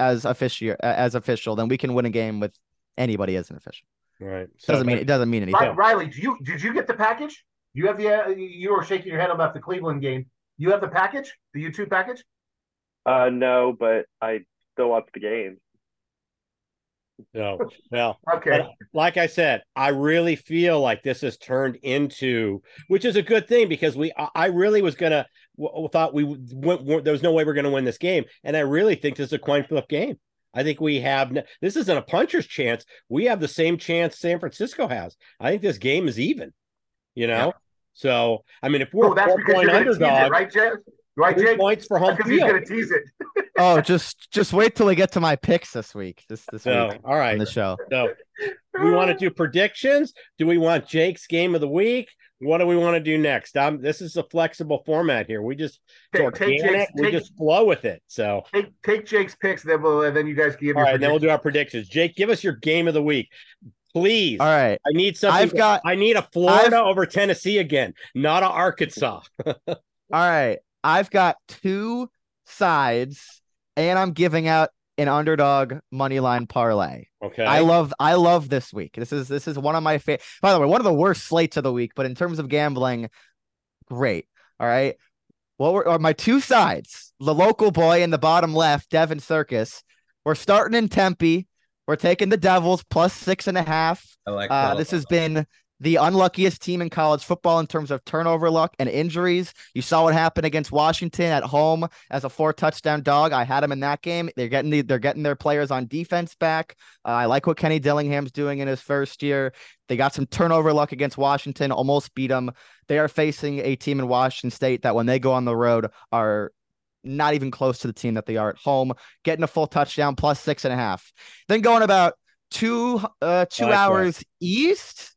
Speaker 2: as official as official, then we can win a game with anybody as an official.
Speaker 1: Right. So,
Speaker 2: Doesn't mean it doesn't mean anything.
Speaker 4: Riley, do you did you get the package? You have the uh, you were shaking your head about the Cleveland game. You have the package, the YouTube package.
Speaker 5: Uh, no, but I still watch the game.
Speaker 1: no, well,
Speaker 4: Okay,
Speaker 1: But like I said, I really feel like this has turned into, which is a good thing because we, I I really was gonna w- thought we went, there was no way we're gonna win this game, and I really think this is a coin flip game. I think we have this isn't a puncher's chance. We have the same chance San Francisco has. I think this game is even. You know,
Speaker 3: Yeah.
Speaker 1: so I mean, if we're
Speaker 4: oh,
Speaker 1: a
Speaker 4: that's
Speaker 1: four point
Speaker 4: you're going to tease it,
Speaker 1: underdog,
Speaker 4: right, Jake? I
Speaker 1: three
Speaker 4: Jake?
Speaker 1: points for home
Speaker 4: Because he's
Speaker 1: field.
Speaker 4: going to tease it.
Speaker 2: Oh, just just wait till we get to my picks this week. This this
Speaker 1: So
Speaker 2: week
Speaker 1: all
Speaker 2: on
Speaker 1: right,
Speaker 2: the show.
Speaker 1: so we want to do predictions. Do we want Jake's game of the week? What do we want to do next? Um, this is a flexible format here. We just it's
Speaker 4: Take- take
Speaker 1: organic.
Speaker 4: Jake's-
Speaker 1: we
Speaker 4: take-
Speaker 1: just flow with it. So
Speaker 4: Take take Jake's picks, then we'll and then you guys can give
Speaker 1: all
Speaker 4: your
Speaker 1: right, then we'll do our predictions. Jake, give us your game of the week, please.
Speaker 2: All right.
Speaker 1: I need something.
Speaker 2: I've got
Speaker 1: I need a Florida over Tennessee again, not a Arkansas.
Speaker 2: all right. I've got two sides, and I'm giving out an underdog money line parlay.
Speaker 1: Okay.
Speaker 2: I love I love this week. This is this is one of my favorite. By the way, one of the worst slates of the week, but in terms of gambling, great. All right. What were are my two sides? The local boy in the bottom left, Devin Circus. We're starting in Tempe. We're taking the Devils plus six and a half.
Speaker 3: I like
Speaker 2: Uh,
Speaker 3: that.
Speaker 2: this has been the unluckiest team in college football in terms of turnover luck and injuries. You saw what happened against Washington at home as a four touchdown dog. I had them in that game. They're getting the, they're getting their players on defense back. Uh, I like what Kenny Dillingham's doing in his first year. They got some turnover luck against Washington, almost beat them. They are facing a team in Washington State that when they go on the road are not even close to the team that they are at home, getting a full touchdown plus six and a half. Then going about two uh two hours east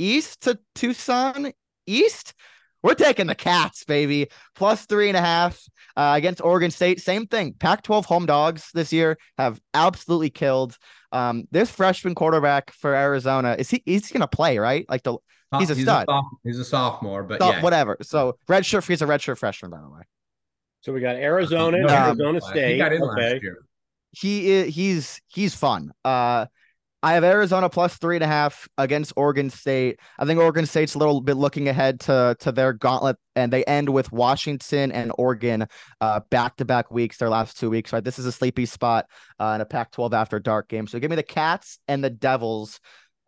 Speaker 2: east to Tucson east. We're taking the Cats, baby. Plus three and a half uh, against Oregon State. Same thing. Pac 12 home dogs this year have absolutely killed. Um, this freshman quarterback for Arizona is he? He's going to play, right? Like the he's a
Speaker 3: he's
Speaker 2: stud.
Speaker 3: A he's a sophomore, but
Speaker 2: So,
Speaker 3: yeah,
Speaker 2: whatever. So red shirt. He's a red shirt freshman, by the way.
Speaker 1: So we got Arizona,
Speaker 3: No,
Speaker 1: Arizona
Speaker 3: he
Speaker 1: State.
Speaker 3: got in
Speaker 1: okay.
Speaker 3: last year.
Speaker 2: He is, he's he's fun. Uh, I have Arizona plus three and a half against Oregon State. I think Oregon State's a little bit looking ahead to to their gauntlet, and they end with Washington and Oregon uh, back to back weeks, their last two weeks. Right, this is a sleepy spot uh, in a Pac-12 after dark game. So give me the Cats and the Devils.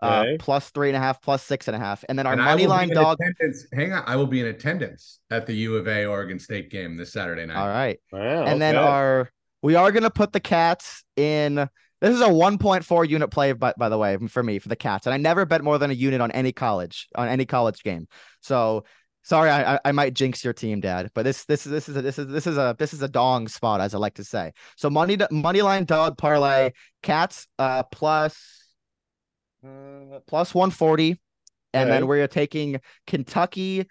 Speaker 2: Uh,
Speaker 1: Okay.
Speaker 2: plus three and a half, plus six and a half, and then our
Speaker 3: And
Speaker 2: money line
Speaker 3: in
Speaker 2: dog.
Speaker 3: Attendance. Hang on, I will be in attendance at the U of A Oregon State game this Saturday night.
Speaker 2: All right,
Speaker 1: Wow,
Speaker 2: and then our we are going to put the cats in this is a 1.4 unit play by, by the way for me for the cats and i never bet more than a unit on any college on any college game. So sorry i i, might jinx your team dad but this this is this is a, this is this is a this is a dong spot as i like to say. So money money line dog parlay cats uh plus uh, plus 140 and then we're taking kentucky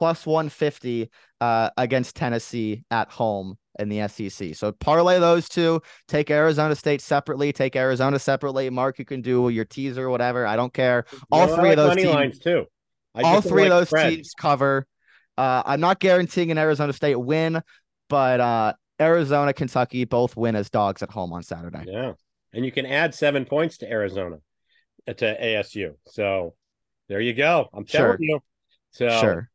Speaker 2: plus 150 uh, against Tennessee at home in the SEC. So parlay those two. Take Arizona State separately. Take Arizona separately. Mark, you can do your teaser, whatever. I don't care. all
Speaker 1: No,
Speaker 2: three
Speaker 1: like
Speaker 2: of those teams-
Speaker 1: lines too. I
Speaker 2: All three of those teams cover. Uh, I'm not guaranteeing an Arizona State win, but uh, Arizona, Kentucky both win as dogs at home on Saturday.
Speaker 1: Yeah, and you can add seven points to Arizona uh, to ASU. So there you go. I'm telling
Speaker 2: Sure.
Speaker 1: you. So
Speaker 2: Sure.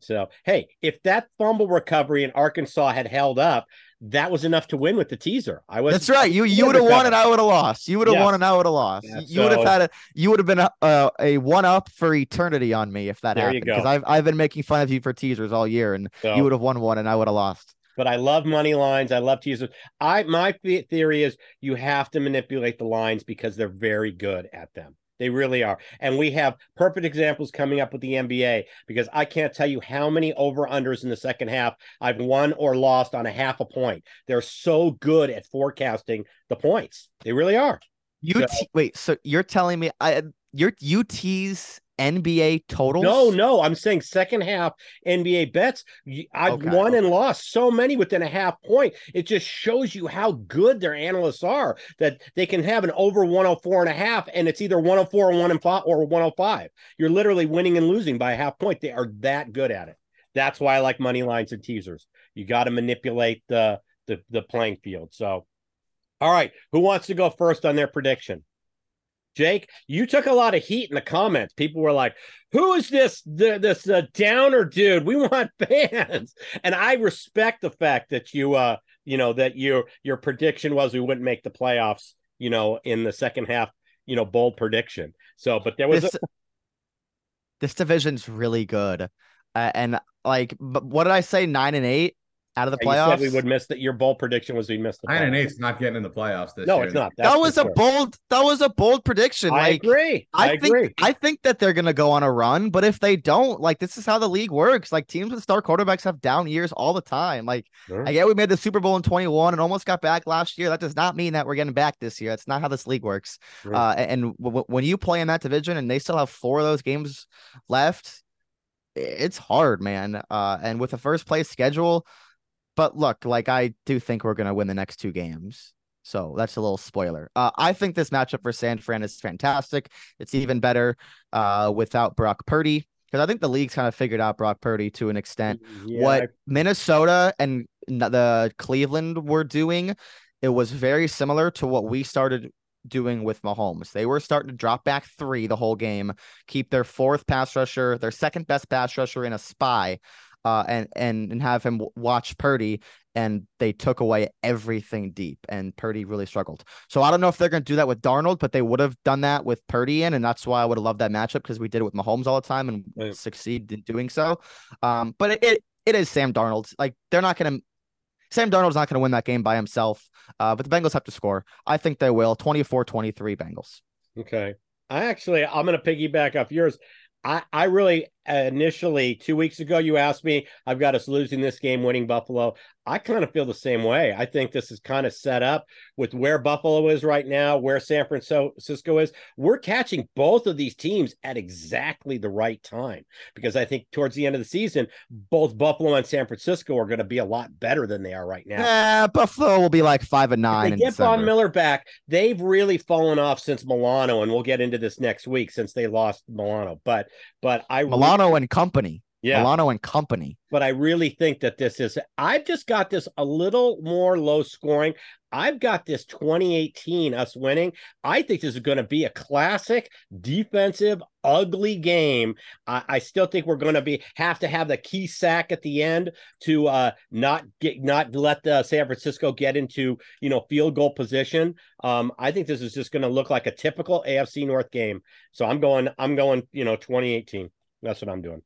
Speaker 1: So hey, if that fumble recovery in Arkansas had held up, that was enough to win with the teaser. I was
Speaker 2: That's right. You you
Speaker 1: would
Speaker 2: have won and I would have lost. You would have
Speaker 1: Yeah.
Speaker 2: won and I would have lost.
Speaker 1: Yeah,
Speaker 2: you would have had a you would have been a, a, a one up for eternity on me if that happened. Because. I've I've been making fun of you for teasers all year, and
Speaker 1: So,
Speaker 2: you would have won one and I would have lost.
Speaker 1: but I love money lines. I love teasers. I my theory is you have to manipulate the lines because they're very good at them. They really are. And we have perfect examples coming up with the NBA because I can't tell you how many over unders in the second half I've won or lost on a half a point. They're so good at forecasting the points. They really are.
Speaker 2: You
Speaker 1: So-
Speaker 2: wait, so you're telling me I your UT's NBA totals?
Speaker 1: No, no, I'm saying second half NBA bets. I've
Speaker 2: Okay,
Speaker 1: won and lost so many within a half point. It just shows you how good their analysts are that they can have an over 104 and a half, and it's either 104 or one and five or 105. You're literally winning and losing by a half point. They are that good at it. That's why I like money lines and teasers. You got to manipulate the, the the playing field. So, all right, who wants to go first on their prediction? Jake, you took a lot of heat in the comments. People were like, "Who is this the, this uh, downer dude? We want fans." And I respect the fact that you uh you know that your your prediction was we wouldn't make the playoffs, you know, in the second half, you know, bold prediction. So, but there was
Speaker 2: This, this division's really good. Uh, and like but what did I say? Nine and eight out of the
Speaker 1: a, you
Speaker 2: playoffs.
Speaker 1: said we would miss that. Your bold prediction was we missed the
Speaker 3: Nine and eight's not getting in the playoffs this
Speaker 1: No,
Speaker 3: year.
Speaker 1: it's not. That's
Speaker 2: that
Speaker 1: for
Speaker 2: was a
Speaker 1: sure.
Speaker 2: bold that was a bold prediction.
Speaker 1: I
Speaker 2: like
Speaker 1: agree. I,
Speaker 2: I, think
Speaker 1: agree.
Speaker 2: I think that they're gonna go on a run, but if they don't, like this is how the league works. Like teams with star quarterbacks have down years all the time. Like
Speaker 1: Sure.
Speaker 2: I get we made the Super Bowl in 21 and almost got back last year. That does not mean that we're getting back this year. That's not how this league works.
Speaker 1: Sure.
Speaker 2: Uh, and w- w- when you play in that division and they still have four of those games left, it's hard, man. Uh, and with the first place schedule, but look, like I do think we're gonna win the next two games. So that's a little spoiler. Uh, I think this matchup for San Fran is fantastic. It's even better uh, without Brock Purdy because I think the league's kind of figured out Brock Purdy to an extent
Speaker 1: Yeah,
Speaker 2: what Minnesota and the Cleveland were doing, it was very similar to what we started doing with Mahomes. They were starting to drop back three the whole game, keep their fourth pass rusher, their second best pass rusher in a spy, uh, and and and have him w- watch Purdy. And they took away everything deep, and Purdy really struggled. So I don't know if they're going to do that with Darnold, but they would have done that with Purdy in, and that's why I would have loved that matchup because we did it with Mahomes all the time and
Speaker 1: Right.
Speaker 2: succeed in doing so. Um, but it, it it is Sam Darnold. Like they're not going to. Sam Darnold's not going to win that game by himself. Uh, but the Bengals have to score. I think they will. 24-23 Bengals.
Speaker 1: Okay. I actually, I'm going to piggyback off yours. I, I really uh, initially two weeks ago, you asked me, I've got us losing this game, winning Buffalo. I kind of feel the same way. I think this is kind of set up with where Buffalo is right now, where San Francisco is. We're catching both of these teams at exactly the right time because I think towards the end of the season, both Buffalo and San Francisco are going to be a lot better than they are right now.
Speaker 2: Yeah, Buffalo will be like five and nine.
Speaker 1: If they get Von Miller back. They've really fallen off since Milano, and we'll get into this next week since they lost Milano. But but I
Speaker 2: Milano really, and company.
Speaker 1: Yeah.
Speaker 2: Milano and company.
Speaker 1: But I really think that this is, I've just got this a little more low scoring. I've got this 2018 us winning. I think this is going to be a classic defensive, ugly game. I, I still think we're going to be have to have the key sack at the end to uh, not get not let the San Francisco get into you know field goal position. Um, I think this is just going to look like a typical AFC North game. So I'm going, I'm going, you know, 2018. That's what I'm doing.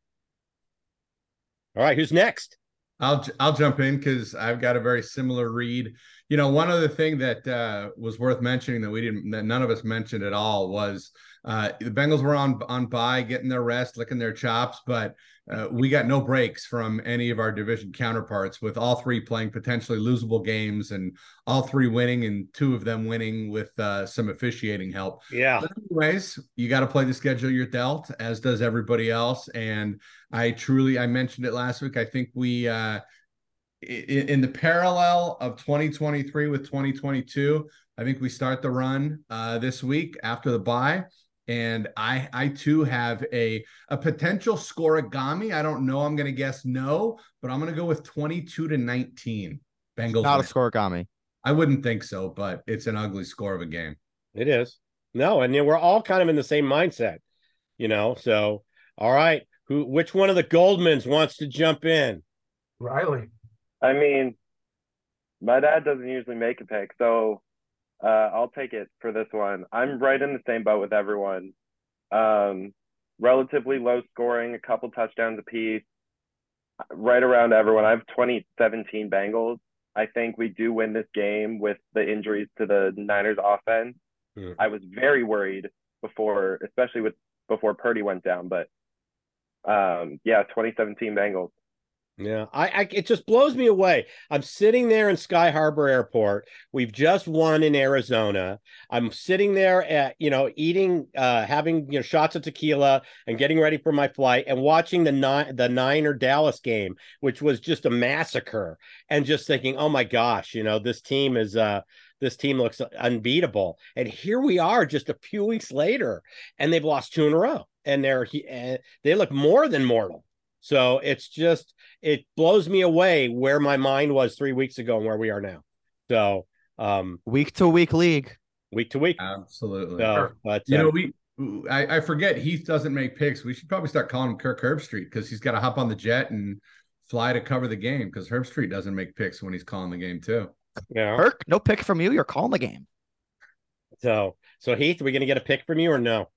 Speaker 1: All right, who's next?
Speaker 3: I'll I'll jump in because I've got a very similar read. You know, one other thing that uh, was worth mentioning that we didn't that none of us mentioned at all was uh, the Bengals were on on bye, getting their rest, licking their chops, but uh, we got no breaks from any of our division counterparts, with all three playing potentially losable games and all three winning, and two of them winning with uh, some officiating help.
Speaker 1: Yeah.
Speaker 3: But anyways, you got to play the schedule you're dealt, as does everybody else. And I truly, I mentioned it last week. I think we. In the parallel of 2023 with 2022, I think we start the run uh, this week after the bye and I I too have a a potential scorigami. I don't know. I'm going to guess no, but I'm going to go with 22 to 19. Bengals.
Speaker 2: Not win. a scorigami.
Speaker 3: I wouldn't think so, but it's an ugly score of a game.
Speaker 1: It is. No, and we're all kind of in the same mindset, you know. So, all right, who which one of the Goldmans wants to jump in?
Speaker 4: Riley.
Speaker 5: I mean, my dad doesn't usually make a pick, so uh, I'll take it for this one. I'm right in the same boat with everyone. Um, relatively low scoring, a couple touchdowns apiece, right around everyone. I have 2017 Bengals. I think we do win this game with the injuries to the Niners offense. Mm. I was very worried before, especially with before Purdy went down, but um, yeah, 2017 Bengals.
Speaker 1: Yeah, I, I it just blows me away. I'm sitting there in Sky Harbor Airport. We've just won in Arizona. I'm sitting there at you know eating, uh, having you know shots of tequila and getting ready for my flight and watching the nine the Niner Dallas game, which was just a massacre, and just thinking, oh my gosh, you know this team is uh this team looks unbeatable, and here we are just a few weeks later, and they've lost two in a row, and they're and they look more than mortal. So it's just it blows me away where my mind was three weeks ago and where we are now. So um
Speaker 2: week to week league.
Speaker 1: Week to week.
Speaker 3: Absolutely.
Speaker 1: So, but
Speaker 3: you know, we I, I forget Heath doesn't make picks. We should probably start calling him Kirk Herbstreit because he's got to hop on the jet and fly to cover the game because Herbstreit doesn't make picks when he's calling the game too.
Speaker 2: Yeah. Kirk, no pick from you. You're calling the game.
Speaker 1: So so Heath, are we gonna get a pick from you or no?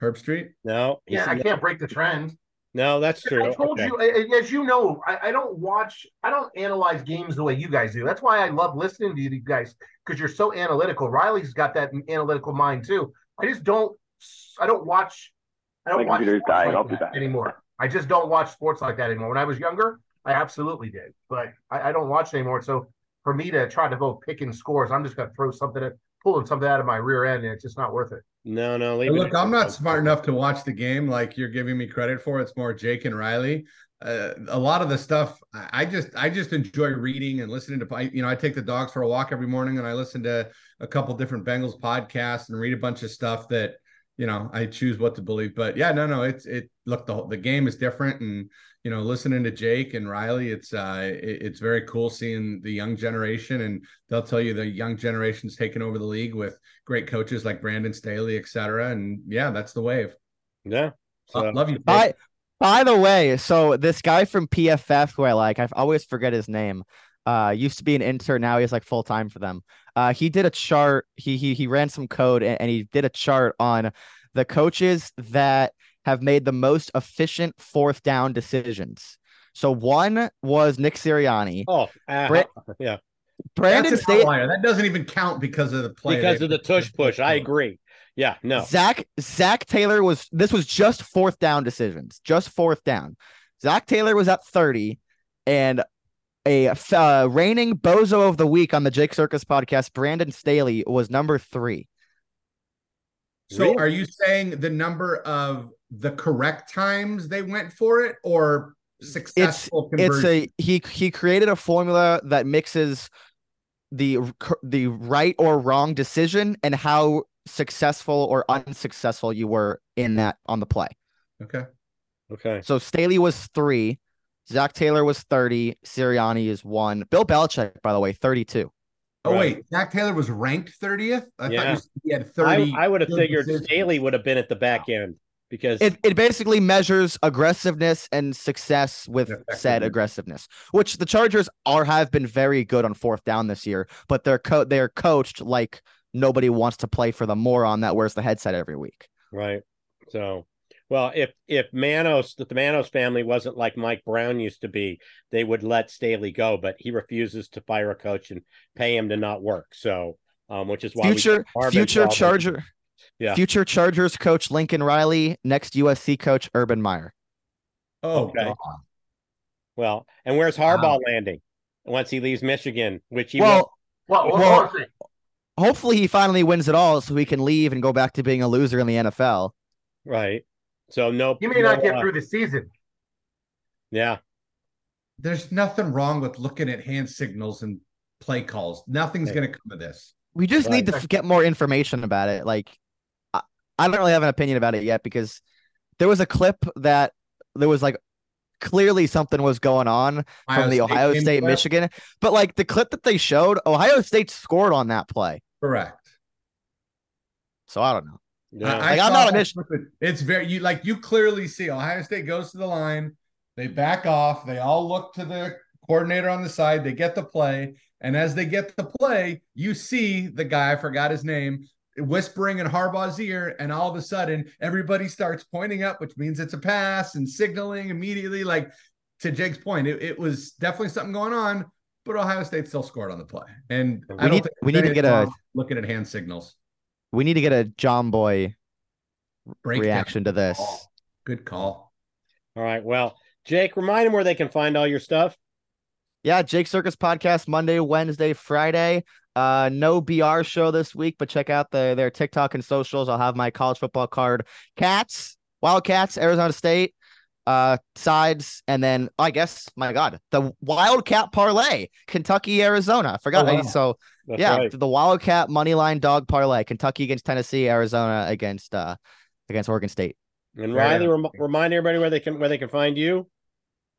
Speaker 3: Herbstreit?
Speaker 1: No.
Speaker 4: Yeah, I can't break the trend.
Speaker 1: No, that's true.
Speaker 4: I told okay. you, as you know, I, I, don't watch, I don't analyze games the way you guys do. That's why I love listening to you guys because you're so analytical. Riley's got that analytical mind too. I just don't, I don't watch, I don't watch
Speaker 5: dying.
Speaker 4: Like I'll be back. anymore. I just don't watch sports like that anymore. When I was younger, I absolutely did, but I, I don't watch anymore. So for me to try to go picking scores, I'm just going to throw something, at, pulling something out of my rear end, and it's just not worth it.
Speaker 1: No, no.
Speaker 3: Look, I'm not smart enough to watch the game like you're giving me credit for. It's more Jake and Riley. Uh, a lot of the stuff I just I just enjoy reading and listening to. You know, I take the dogs for a walk every morning and I listen to a couple different Bengals podcasts and read a bunch of stuff that you know I choose what to believe. But yeah, no, no, it's it. Look, the the game is different, and you know, listening to Jake and Riley, it's uh, it, it's very cool seeing the young generation, and they'll tell you the young generation's taking over the league with great coaches like Brandon Staley, et cetera. And yeah, that's the wave.
Speaker 1: Yeah,
Speaker 3: so, love you.
Speaker 2: By by the way, so this guy from PFF who I like, I always forget his name. Uh, used to be an intern, now he's like full time for them. Uh, he did a chart. He he he ran some code and, and he did a chart on the coaches that have made the most efficient fourth down decisions. So one was Nick Sirianni.
Speaker 1: Oh, uh, yeah.
Speaker 2: Brandon
Speaker 3: Staley. That doesn't even count because of the play.
Speaker 1: Because of the tush push. I agree. Yeah, no.
Speaker 2: Zac Zac Taylor was this was just fourth down decisions, just fourth down. Zac Taylor was at 30 and a uh, reigning bozo of the week on the Jake Circus podcast, Brandon Staley was number three.
Speaker 3: So really? are you saying the number of the correct times they went for it or successful
Speaker 2: it's, it's a he he created a formula that mixes the the right or wrong decision and how successful or unsuccessful you were in that on the play.
Speaker 3: Okay.
Speaker 1: Okay.
Speaker 2: So Staley was three, Zac Taylor was 30, Sirianni is one. Bill Belichick, by the way, 32.
Speaker 3: Oh right. wait, Zac Taylor was ranked 30th. I yeah. thought he had 30.
Speaker 1: I, I would have figured decisions. Staley would have been at the back end because
Speaker 2: it, it basically measures aggressiveness and success with said aggressiveness, which the Chargers are have been very good on fourth down this year, but they're co- they're coached like nobody wants to play for the moron that wears the headset every week.
Speaker 1: Right. So well, if if Spanos that the Spanos family wasn't like Mike Brown used to be, they would let Staley go, but he refuses to fire a coach and pay him to not work. So, um, which is why
Speaker 2: future future Charger, yeah, future Chargers coach Lincoln Riley, next USC coach Urban Meyer.
Speaker 3: Oh, okay.
Speaker 1: Well, and where's Harbaugh wow. landing once he leaves Michigan? Which he
Speaker 2: well, will... well, well hopefully he finally wins it all, so he can leave and go back to being a loser in the NFL.
Speaker 1: Right. So no,
Speaker 4: you may
Speaker 1: no,
Speaker 4: not get uh, through the season.
Speaker 1: Yeah,
Speaker 3: there's nothing wrong with looking at hand signals and play calls. Nothing's going to come of this.
Speaker 2: We just right. need to get more information about it. Like, I, I don't really have an opinion about it yet because there was a clip that there was like clearly something was going on Ohio from the State Ohio State Michigan, but like the clip that they showed, Ohio State scored on that play.
Speaker 3: Correct.
Speaker 2: So I don't know.
Speaker 3: Yeah. I, I am not a mission. It's very you like you clearly see Ohio State goes to the line, they back off, they all look to the coordinator on the side, they get the play, and as they get the play, you see the guy, I forgot his name, whispering in Harbaugh's ear, and all of a sudden everybody starts pointing up, which means it's a pass and signaling immediately. Like to Jake's point, it, it was definitely something going on, but Ohio State still scored on the play. And
Speaker 2: we I don't need, we need to get a
Speaker 3: looking at hand signals.
Speaker 2: We need to get a John Boy reaction to this.
Speaker 3: Call. Good call.
Speaker 1: All right. Well, Jake, remind them where they can find all your stuff.
Speaker 2: Yeah, Jake Circus podcast Monday, Wednesday, Friday. Uh, no BR show this week, but check out the their TikTok and socials. I'll have my college football card. Cats, Wildcats, Arizona State, uh, sides, and then I guess my God, the Wildcat parlay, Kentucky, Arizona. I forgot. Oh, wow. So That's yeah, right. the Wildcat money line dog parlay, Kentucky against Tennessee, Arizona against uh against Oregon State.
Speaker 1: And Riley, rem- remind everybody where they can where they can find you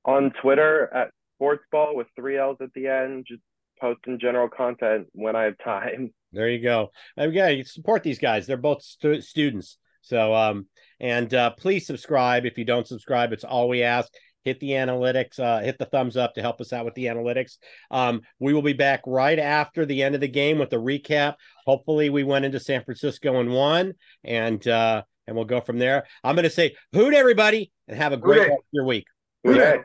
Speaker 5: on Twitter at sportsball with three L's at the end. Just posting general content when I have time.
Speaker 1: There you go. Yeah, you support these guys. They're both stu- students. So, um, and uh, please subscribe. If you don't subscribe, it's all we ask. Hit the analytics, uh, hit the thumbs up to help us out with the analytics. Um, we will be back right after the end of the game with the recap. Hopefully, we went into San Francisco and won, and uh, and we'll go from there. I'm going to say hoot everybody and have a great rest of your week.
Speaker 5: Hoot.